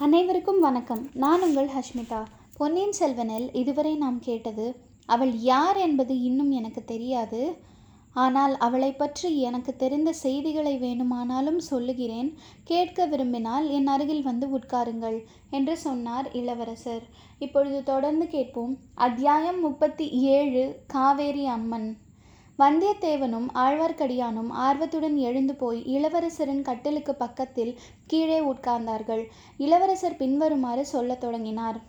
அனைவருக்கும் வணக்கம். நான் உங்கள் ஹஷ்மிதா. பொன்னியின் செல்வனில் இதுவரை நாம் கேட்டது அவள் யார் என்பது இன்னும் எனக்கு தெரியாது. ஆனால் அவளை பற்றி எனக்கு தெரிந்த செய்திகளை வேணுமானாலும் சொல்லுகிறேன். கேட்க விரும்பினால் என் அருகில் வந்து உட்காருங்கள் என்று சொன்னார் இளவரசர். இப்பொழுது தொடர்ந்து கேட்போம். அத்தியாயம் முப்பத்தி ஏழு காவேரி அம்மன். வந்தியத்தேவனும் ஆழ்வார்க்கடியானும் ஆர்வத்துடன் எழுந்து போய் இளவரசரின் கட்டிலுக்கு பக்கத்தில் கீழே உட்கார்ந்தார்கள். இளவரசர் பின்வருமாறு சொல்லத் தொடங்கினார்.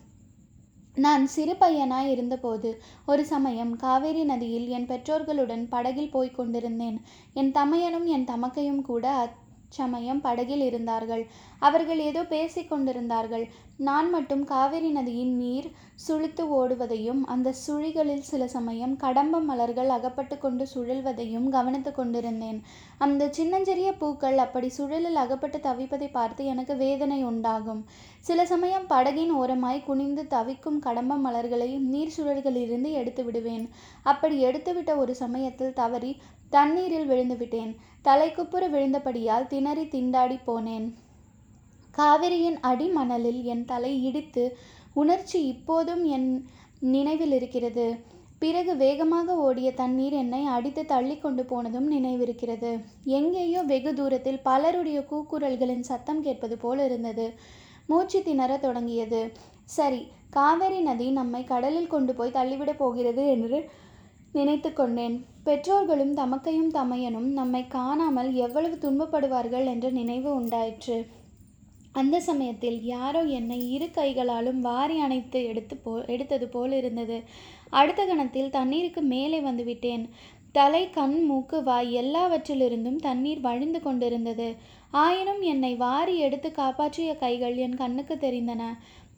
நான் சிறு பையனாய் இருந்தபோது ஒரு சமயம் காவேரி நதியில் என் பெற்றோர்களுடன் படகில் போய்க் கொண்டிருந்தேன். என் தமையனும் என் தமக்கையும் கூட சமயம் படகில் இருந்தார்கள். அவர்கள் ஏதோ பேசிக் கொண்டிருந்தார்கள். நான் மட்டும் காவிரி நதியின் நீர் சுழித்து ஓடுவதையும் அந்த சுழிகளில் சில சமயம் கடம்ப மலர்கள் அகப்பட்டு கொண்டு சுழல்வதையும் கவனித்து கொண்டிருந்தேன். அந்த சின்னஞ்சிறிய பூக்கள் அப்படி சுழலில் அகப்பட்டு தவிப்பதை பார்த்து எனக்கு வேதனை உண்டாகும். சில சமயம் படகின் ஓரமாய் குனிந்து தவிக்கும் கடம்ப மலர்களை நீர் சுழல்களிலிருந்து எடுத்து விடுவேன். அப்படி எடுத்துவிட்ட ஒரு சமயத்தில் தவறி தண்ணீரில் விழுந்துவிட்டேன் தலைக்குப்புற விழுந்தபடியால் திணறி திண்டாடி போனேன். காவிரியின் அடிமணலில் என் தலை இடித்து உணர்ச்சி இப்போதும் என் நினைவில் இருக்கிறது. பிறகு வேகமாக ஓடிய தண்ணீர் என்னை அடித்து தள்ளி கொண்டு போனதும் நினைவிருக்கிறது. எங்கேயோ வெகு தூரத்தில் பலருடைய கூக்குரல்களின் சத்தம் கேட்பது போல் இருந்தது. மூச்சு திணற தொடங்கியது. சரி காவேரி நதி நம்மை கடலில் கொண்டு போய் தள்ளிவிடப் போகிறது என்று நினைத்து கொண்டேன் பெற்றோர்களும் தமக்கையும் தமையனும் நம்மை காணாமல் எவ்வளவு துன்பப்படுவார்கள் என்ற நினைவு உண்டாயிற்று. அந்த சமயத்தில் யாரோ என்னை இரு கைகளாலும் வாரி அணைத்து எடுத்து போ எடுத்தது போல் இருந்தது. அடுத்த கணத்தில் தண்ணீருக்கு மேலே வந்துவிட்டேன். தலை கண் மூக்கு வாய் எல்லாவற்றிலிருந்தும் தண்ணீர் வழிந்து கொண்டிருந்தது. ஆயினும் என்னை வாரி எடுத்து காப்பாற்றிய கைகள் என் கண்ணுக்கு தெரிந்தன.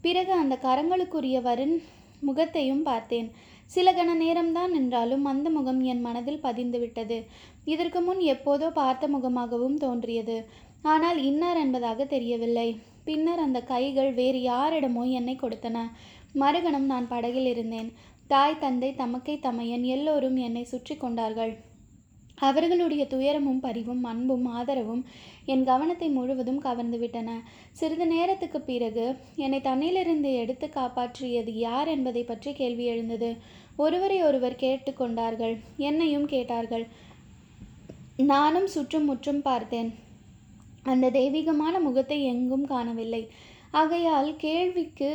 பிறகு அந்த கரங்களுக்குரியவரின் முகத்தையும் பார்த்தேன். சில கண நேரம்தான் என்றாலும் அந்த முகம் என் மனதில் பதிந்துவிட்டது. இதற்கு முன் எப்போதோ பார்த்த முகமாகவும் தோன்றியது. ஆனால் இன்னார் என்பதாக தெரியவில்லை. பின்னர் அந்த கைகள் வேறு யாரிடமோ என்னை கொடுத்தன. மறுகணம் நான் படகில் இருந்தேன். தாய் தந்தை தமக்கை தமையன் எல்லோரும் என்னை சுற்றி கொண்டார்கள். அவர்களுடைய துயரமும் பரிவும் அன்பும் ஆதரவும் என் கவனத்தை முழுவதும் கவர்ந்துவிட்டன சிறிது நேரத்துக்கு பிறகு என்னை தன்னிலிருந்து எடுத்து காப்பாற்றியது யார் என்பதை பற்றி கேள்வி எழுந்தது. ஒருவரை ஒருவர் கேட்டுக்கொண்டார்கள் என்னையும் கேட்டார்கள். நானும் சுற்றும் முற்றும் பார்த்தேன். அந்த தெய்வீகமான முகத்தை எங்கும் காணவில்லை. ஆகையால் கேள்விக்கு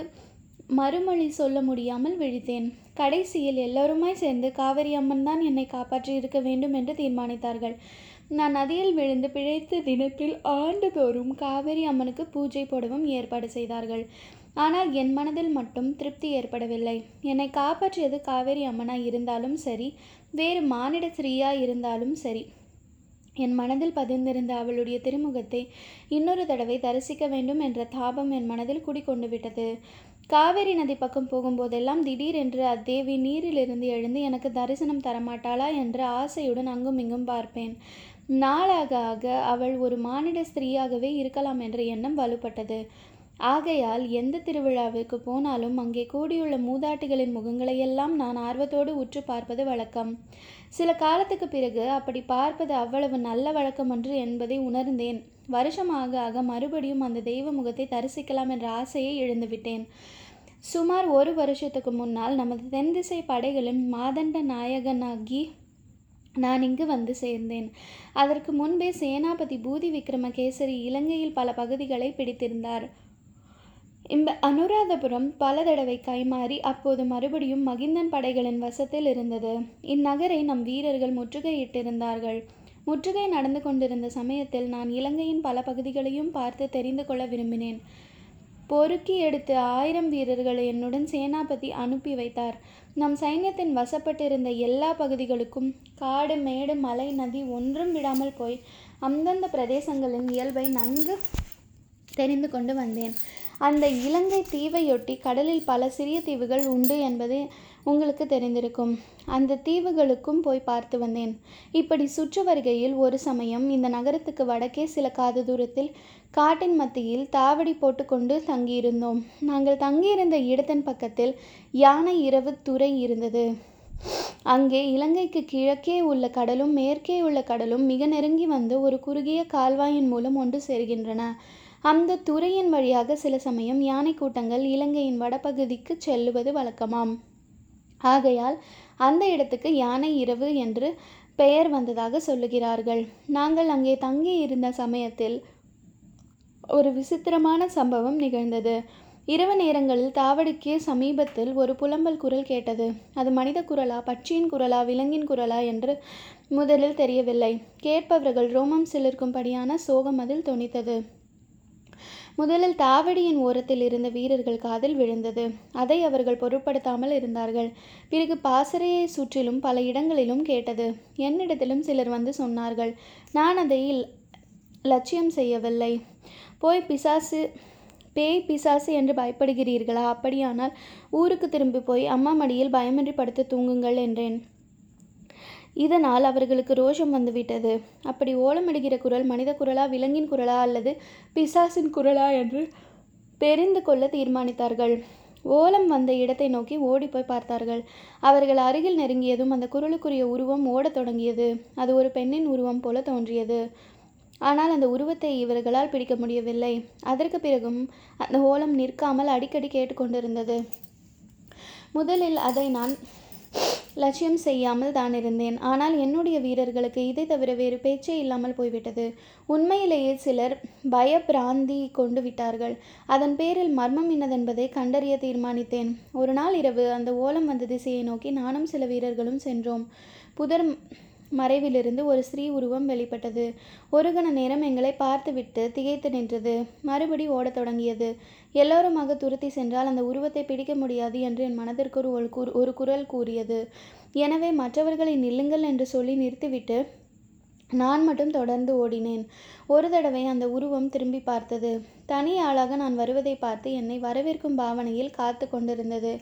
மறுமொழி சொல்ல முடியாமல் விழித்தேன். கடைசியில் எல்லோருமாய் சேர்ந்து காவிரி அம்மன் தான் என்னை காப்பாற்றி இருக்க வேண்டும் என்று தீர்மானித்தார்கள். நான் நதியில் விழுந்து பிழைத்த தினத்தில் ஆண்டுதோறும் காவேரி அம்மனுக்கு பூஜை போடவும் ஏற்பாடு செய்தார்கள். ஆனால் என் மனதில் மட்டும் திருப்தி ஏற்படவில்லை. என்னை காப்பாற்றியது காவேரி அம்மனாய் இருந்தாலும் சரி வேறு மானிட ஸ்ரீயாய் இருந்தாலும் சரி. என் மனதில் பதிந்திருந்த அவளுடைய திருமுகத்தை இன்னொரு தடவை தரிசிக்க வேண்டும் என்ற தாபம் என் மனதில் குடிக்கொண்டு விட்டது. காவேரி நதி பக்கம் போகும்போதெல்லாம் திடீரென்று அத்தேவி நீரிலிருந்து எழுந்து எனக்கு தரிசனம் தரமாட்டாளா? என்ற ஆசையுடன் அங்கும் இங்கும் பார்ப்பேன். நாளாக ஆக அவள் ஒரு மானிட ஸ்திரீயாகவே இருக்கலாம் என்ற எண்ணம் வலுப்பட்டது. ஆகையால் எந்த திருவிழாவிற்கு போனாலும் அங்கே கூடியுள்ள மூதாட்டிகளின் முகங்களையெல்லாம் நான் ஆர்வத்தோடு உற்று பார்ப்பது வழக்கம். சில காலத்துக்கு பிறகு அப்படி பார்ப்பது அவ்வளவு நல்ல வழக்கமன்று என்பதை உணர்ந்தேன். வருஷமாக ஆக மறுபடியும் அந்த தெய்வ முகத்தை தரிசிக்கலாம் என்ற ஆசையை இழந்துவிட்டேன் சுமார் ஒரு வருஷத்துக்கு முன்னால் நமது தென் திசை படைகளின் மாதண்ட நாயகனாகி நான் இங்கு வந்து சேர்ந்தேன். அதற்கு முன்பே சேனாபதி பூதி விக்ரமகேசரி இலங்கையில் பல பகுதிகளை பிடித்திருந்தார். இந்த அனுராதபுரம் பல தடவை கைமாறி அப்போது மறுபடியும் மகிந்தன் படைகளின் வசத்தில் இருந்தது. இந்நகரை நம் வீரர்கள் முற்றுகையிட்டிருந்தார்கள். முற்றுகை நடந்து கொண்டிருந்த சமயத்தில் நான் இலங்கையின் பல பகுதிகளையும் பார்த்து தெரிந்து கொள்ள விரும்பினேன். பொறுக்கி எடுத்து ஆயிரம் வீரர்களை என்னுடன் சேனாபதி அனுப்பி வைத்தார். நம் சைன்யத்தின் வசப்பட்டிருந்த எல்லா பகுதிகளுக்கும் காடு மேடு மலை நதி ஒன்றும் விடாமல் போய் அந்தந்த பிரதேசங்களின் இயல்பை நன்கு தெரிந்து கொண்டு வந்தேன். அந்த இலங்கை தீவையொட்டி கடலில் பல சிறிய தீவுகள் உண்டு என்பது உங்களுக்கு தெரிந்திருக்கும். அந்த தீவுகளுக்கும் போய் பார்த்து வந்தேன். இப்படி சுற்று வருகையில் ஒரு சமயம் இந்த நகரத்துக்கு வடக்கே சில காத தூரத்தில் காட்டின் மத்தியில் தாவடி போட்டுக்கொண்டு தங்கியிருந்தோம். நாங்கள் தங்கியிருந்த இடத்தின் பக்கத்தில் யானை இரவு துறை இருந்தது. அங்கே இலங்கைக்கு கிழக்கே உள்ள கடலும் மேற்கே உள்ள கடலும் மிக நெருங்கி வந்து ஒரு குறுகிய கால்வாயின் மூலம் ஒன்று சேர்கின்றன. அந்த துறையின் வழியாக சில சமயம் யானை கூட்டங்கள் இலங்கையின் வடபகுதிக்கு செல்லுவது வழக்கமாம். ஆகையால் அந்த இடத்துக்கு யானை இரவு என்று பெயர் வந்ததாக சொல்லுகிறார்கள். நாங்கள் அங்கே தங்கி இருந்த சமயத்தில் ஒரு விசித்திரமான சம்பவம் நிகழ்ந்தது. இரவு நேரங்களில் தாவடிக்கே சமீபத்தில் ஒரு புலம்பல் குரல் கேட்டது. அது மனித குரலா பட்சியின் குரலா விலங்கின் குரலா என்று முதலில் தெரியவில்லை. கேட்பவர்கள் ரோமம் சிலிர்க்கும்படியான சோகம் அதில் தொனித்தது. முதலில் தாவடியின் ஓரத்தில் இருந்த வீரர்கள் காதில் விழுந்தது. அதை அவர்கள் பொருட்படுத்தாமல் இருந்தார்கள். பிறகு பாசறையை சுற்றிலும் பல இடங்களிலும் கேட்டது. என்னிடத்திலும் சிலர் வந்து சொன்னார்கள் நான் அதை லட்சியம் செய்யவில்லை. போய் பிசாசு பேய் பிசாசு என்று பயப்படுகிறீர்களா? அப்படியானால் ஊருக்கு திரும்பி போய் அம்மா மடியில் பயமின்றி படுத்து தூங்குங்கள் என்றேன். இதனால் அவர்களுக்கு ரோஷம் வந்துவிட்டது. அப்படி ஓலமிடுகிற குரல் மனித குரலா விலங்கின் குரலா அல்லது பிசாசின் குரலா என்று தெரிந்து கொள்ள தீர்மானித்தார்கள். ஓலம் வந்த இடத்தை நோக்கி ஓடிப்போய் பார்த்தார்கள். அவர்கள் அருகில் நெருங்கியதும் அந்த குரலுக்குரிய உருவம் ஓடத் தொடங்கியது. அது ஒரு பெண்ணின் உருவம் போல தோன்றியது. ஆனால் அந்த உருவத்தை இவர்களால் பிடிக்க முடியவில்லை. அதற்கு பிறகும் அந்த ஓலம் நிற்காமல் அடிக்கடி கேட்டுக்கொண்டிருந்தது முதலில் அதை நான் லட்சியம் செய்யாமல் தான் இருந்தேன். ஆனால் என்னுடைய வீரர்களுக்கு இதை தவிர வேறு பேச்சே இல்லாமல் போய்விட்டது. உண்மையிலேயே சிலர் பயப்பிராந்தி கொண்டு விட்டார்கள். அதன் பேரில் மர்மம் இன்னதென்பதை கண்டறிய தீர்மானித்தேன். ஒரு நாள் இரவு அந்த ஓலம் வந்த திசையை நோக்கி நானும் சில வீரர்களும் சென்றோம். புதர் மறைவிலிருந்து ஒரு ஸ்திரீ உருவம் வெளிப்பட்டது. ஒரு கண நேரம் எங்களை பார்த்துவிட்டு திகைத்து நின்றது. மறுபடி ஓடத் தொடங்கியது. எல்லோருமாக துரத்தி சென்றால் அந்த உருவத்தை பிடிக்க முடியாது என்று என் மனதிற்கு ஒரு ஒரு குரல் கூறியது. எனவே மற்றவர்களை நில்லுங்கள் என்று சொல்லி நிறுத்திவிட்டு நான் மட்டும் தொடர்ந்து ஓடினேன். ஒரு தடவை அந்த உருவம் திரும்பி பார்த்தது. தனி ஆளாக நான் வருவதை பார்த்து என்னை வரவேற்கும் பாவனையில் காத்து கொண்டிருந்தது.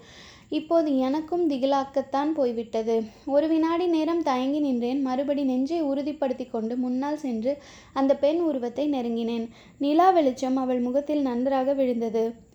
இப்போது எனக்கும் திகிலாக்கத்தான் போய்விட்டது. ஒரு வினாடி நேரம் தயங்கி நின்றேன். மறுபடி நெஞ்சை உறுதிப்படுத்தி கொண்டு முன்னால் சென்று அந்த பெண் உருவத்தை நெருங்கினேன். நிலா வெளிச்சம் அவள் முகத்தில் நன்றாக விழுந்தது.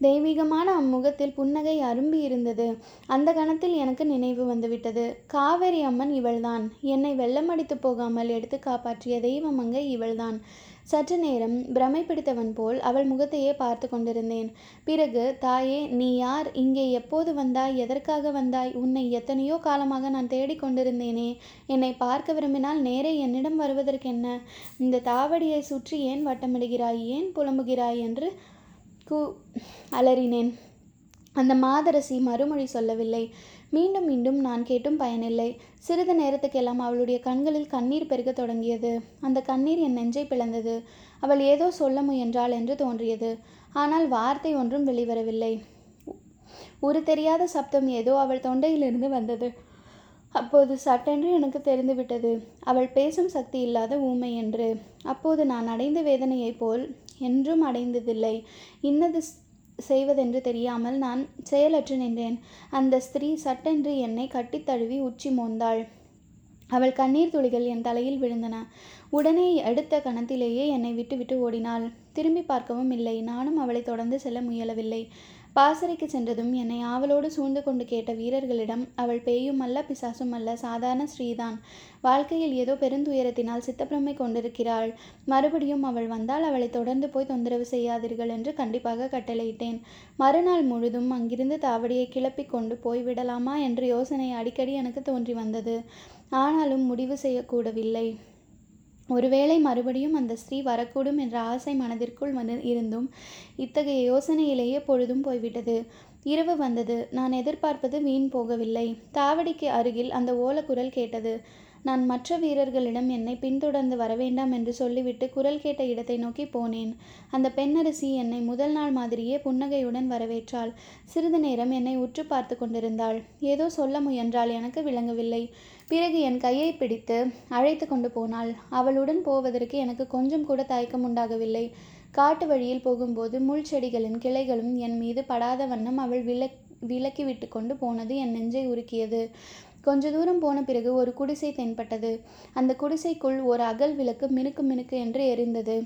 தெய்வீகமான அம்முகத்தில் புன்னகை அரும்பி இருந்தது. அந்த கணத்தில் எனக்கு நினைவு வந்துவிட்டது. காவேரி அம்மன் இவள்தான். என்னை வெள்ளமடித்து போகாமல் எடுத்து காப்பாற்றிய தெய்வமங்கை இவள்தான். சற்று நேரம் பிரமை பிடித்தவன் போல் அவள் முகத்தையே பார்த்து கொண்டிருந்தேன். பிறகு தாயே நீ யார்? இங்கே எப்போது வந்தாய்? எதற்காக வந்தாய்? உன்னை எத்தனையோ காலமாக நான் தேடிக் கொண்டிருந்தேனே. என்னை பார்க்க விரும்பினால் நேரே என்னிடம் வருவதற்கென்ன? இந்த தாவடியை சுற்றி ஏன் வட்டமிடுகிறாய்? ஏன் புலம்புகிறாய்? என்று கூ அலறினேன். அந்த மாதரசி மறுமொழி சொல்லவில்லை. மீண்டும் மீண்டும் நான் கேட்டும் பயனில்லை. சிறிது நேரத்துக்கெல்லாம் அவளுடைய கண்களில் கண்ணீர் பெருகத் தொடங்கியது. அந்த கண்ணீர் என் நெஞ்சை பிளந்தது. அவள் ஏதோ சொல்ல முயன்றாள் என்று தோன்றியது. ஆனால் வார்த்தை ஒன்றும் வெளிவரவில்லை. ஒரு தெரியாத சப்தம் ஏதோ அவள் தொண்டையிலிருந்து வந்தது. அப்போது சட்டென்று எனக்கு தெரிந்துவிட்டது. அவள் பேசும் சக்தி இல்லாத ஊமை என்று. அப்போது நான் அடைந்த வேதனையைப் போல் என்றும் அடைந்ததில்லை. இன்னது செய்வதென்று தெரியாமல் நான் செயலற்று நின்றேன். அந்த ஸ்திரீ சட்டென்று என்னை கட்டித் தழுவி உச்சி மோந்தாள். அவள் கண்ணீர் துளிகள் என் தலையில் விழுந்தன. உடனே அடுத்த கணத்திலேயே என்னை விட்டுவிட்டு ஓடினாள். திரும்பி பார்க்கவும் இல்லை. நானும் அவளை தொடர்ந்து செல்ல முயலவில்லை. பாசறைக்கு சென்றதும் என்னை ஆவலோடு சூழ்ந்து கொண்டு கேட்ட வீரர்களிடம் அவள் பேயும் அல்ல பிசாசும் அல்ல சாதாரண ஸ்ரீதான். வாழ்க்கையில் ஏதோ பெருந்துயரத்தினால் சித்தப்பிரமை கொண்டிருக்கிறாள். மறுபடியும் அவள் வந்தால் அவளை தொடர்ந்து போய் தொந்தரவு செய்யாதீர்கள் என்று கண்டிப்பாக கட்டளையிட்டேன். மறுநாள் முழுதும் அங்கிருந்து தாவடியை கிளப்பிக் கொண்டு போய்விடலாமா என்ற யோசனை அடிக்கடி எனக்கு தோன்றி வந்தது. ஆனாலும் முடிவு செய்யக்கூடவில்லை ஒருவேளை மறுபடியும் அந்த ஸ்திரீ வரக்கூடும் என்ற ஆசை மனதிற்குள் வந்து இருந்தும் இத்தகைய யோசனையிலேயே பொழுதும் போய்விட்டது. இரவு வந்தது. நான் எதிர்பார்ப்பது வீண் போகவில்லை. தாவடிக்கு அருகில் அந்த ஓலக்குரல் கேட்டது. நான் மற்ற வீரர்களிடம் என்னை பின்தொடர்ந்து வரவேண்டாம் என்று சொல்லிவிட்டு குரல் கேட்ட இடத்தை நோக்கி போனேன். அந்த பெண்ணரசி என்னை முதல் நாள் மாதிரியே புன்னகையுடன் வரவேற்றாள். சிறிது நேரம் என்னை உற்று பார்த்து கொண்டிருந்தாள். ஏதோ சொல்ல முயன்றால் எனக்கு விளங்கவில்லை. பிறகு என் கையை பிடித்து அழைத்து கொண்டு போனாள். அவளுடன் போவதற்கு எனக்கு கொஞ்சம் கூட தயக்கம் உண்டாகவில்லை. காட்டு வழியில் போகும்போது முள் செடிகளின் கிளைகளும் என் மீது படாத வண்ணம் அவள் விலக் விலக்கி விட்டு கொண்டு போனது என் நெஞ்சை உருக்கியது. கொஞ்ச தூரம் போன பிறகு ஒரு குடிசை தென்பட்டது. அந்த குடிசைக்குள் ஒரு அகல் விளக்கு மினுக்கு மினுக்கு என்று எரிந்தது.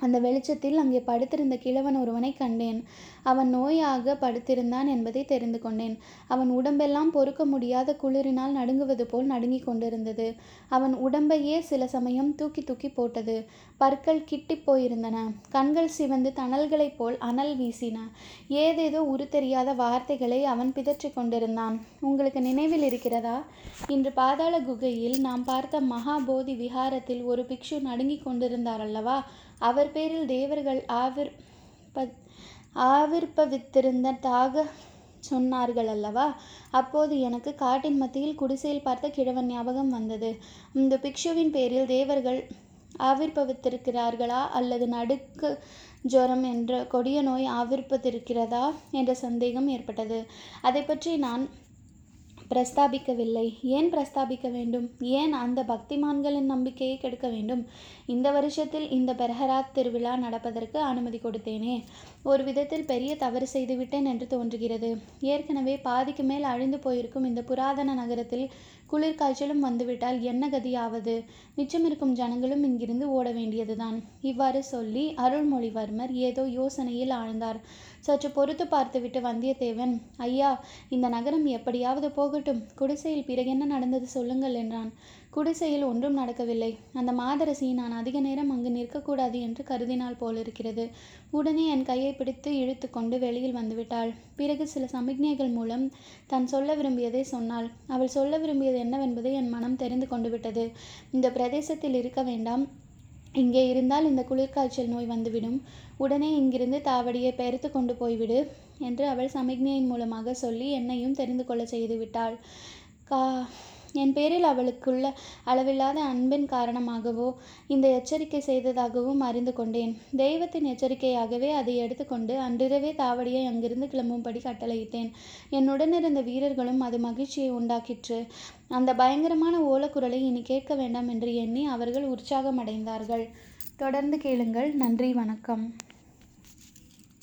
அந்த வெளிச்சத்தில் அங்கே படுத்திருந்த கிழவன் ஒருவனை கண்டேன். அவன் நோயாக படுத்திருந்தான் என்பதை தெரிந்து கொண்டேன். அவன் உடம்பெல்லாம் பொறுக்க முடியாத குளிரினால் நடுங்குவது போல் நடுங்கிக் கொண்டிருந்தது. அவன் உடம்பையே சில சமயம் தூக்கி தூக்கி போட்டது. பற்கள் கிட்டிப் போயிருந்தன. கண்கள் சிவந்து தணல்களைப் போல் அனல் வீசின. ஏதேதோ உருத்தெரியாத வார்த்தைகளை அவன் பிதற்றிக் கொண்டிருந்தான். உங்களுக்கு நினைவில் இருக்கிறதா? இன்று பாதாள குகையில் நாம் பார்த்த மகாபோதி விஹாரத்தில் ஒரு பிக்ஷு நடுங்கிக் கொண்டிருந்தார் அல்லவா? அவர் பேரில் தேவர்கள் ஆவிர் ஆவிர்ப்பவித்திருந்ததாக சொன்னார்கள் அல்லவா அப்போது எனக்கு காட்டின் மத்தியில் குடிசையில் பார்த்த கிழவன் ஞாபகம் வந்தது. இந்த பிக்ஷுவின் பேரில் தேவர்கள் ஆவிர்ப்பவித்திருக்கிறார்களா? அல்லது நடுக்கு ஜுரம் என்ற கொடிய நோய் ஆவிர்ப்பதிருக்கிறதா என்ற சந்தேகம் ஏற்பட்டது. அதை பற்றி நான் பிரஸ்தாபிக்கவில்லை. ஏன் பிரஸ்தாபிக்க வேண்டும்? ஏன் அந்த பக்திமான்களின் நம்பிக்கையை கெடுக்க வேண்டும்? இந்த வருஷத்தில் இந்த பெர்ஹராத் திருவிழா நடப்பதற்கு அனுமதி கொடுத்தேனே. ஒரு விதத்தில் பெரிய தவறு செய்துவிட்டேன் என்று தோன்றுகிறது. ஏற்கனவே பாதிக்கு மேல் அழிந்து போயிருக்கும் இந்த புராதன நகரத்தில் குளிர்காய்ச்சலும் வந்துவிட்டால் என்ன கதியாவது? மிச்சமிருக்கும் ஜனங்களும் இங்கிருந்து ஓட வேண்டியதுதான். இவ்வாறு சொல்லி அருள்மொழிவர்மர் ஏதோ யோசனையில் ஆழ்ந்தார். சற்று பொறுத்து பார்த்துவிட்டு வந்தியத்தேவன் ஐயா இந்த நகரம் எப்படியாவது போகட்டும். குடிசையில் பிறகு என்ன நடந்தது சொல்லுங்கள் என்றான். குடிசையில் ஒன்றும் நடக்கவில்லை. அந்த மாதரசி நான் அதிக நேரம் அங்கு நிற்கக்கூடாது என்று கருதினால் போலிருக்கிறது. உடனே என் கையை பிடித்து இழுத்து கொண்டு வெளியில் வந்துவிட்டாள். பிறகு சில சமிக்ஞைகள் மூலம் தான் சொல்ல விரும்பியதை சொன்னாள். அவள் சொல்ல விரும்பியது என்னவென்பதை என் மனம் தெரிந்து கொண்டு விட்டது. இந்த பிரதேசத்தில் இருக்க வேண்டாம். இங்கே இருந்தால் இந்த குளிர்காய்ச்சல் நோய் வந்துவிடும். உடனே இங்கிருந்து தாவடியை பெயர்த்து கொண்டு போய்விடு என்று அவள் சமிக்ஞையின் மூலமாக சொல்லி என்னையும் தெரிந்து கொள்ள செய்து விட்டாள். கா என் பேரில் அவளுக்குள்ள அளவில்லாத அன்பின் காரணமாகவோ இந்த எச்சரிக்கை செய்ததாகவும் அறிந்து கொண்டேன். தெய்வத்தின் எச்சரிக்கையாகவே அதை எடுத்துக்கொண்டு அன்றிரவே தாவடியை அங்கிருந்து கிளம்பும்படி கட்டளையிட்டேன். என்னுடனிருந்த வீரர்களும் அது மகிழ்ச்சியை உண்டாக்கிற்று. அந்த பயங்கரமான ஓலக்குரலை இனி கேட்க வேண்டாம் என்று எண்ணி அவர்கள் உற்சாகமடைந்தார்கள். தொடர்ந்து கேளுங்கள். நன்றி. வணக்கம்.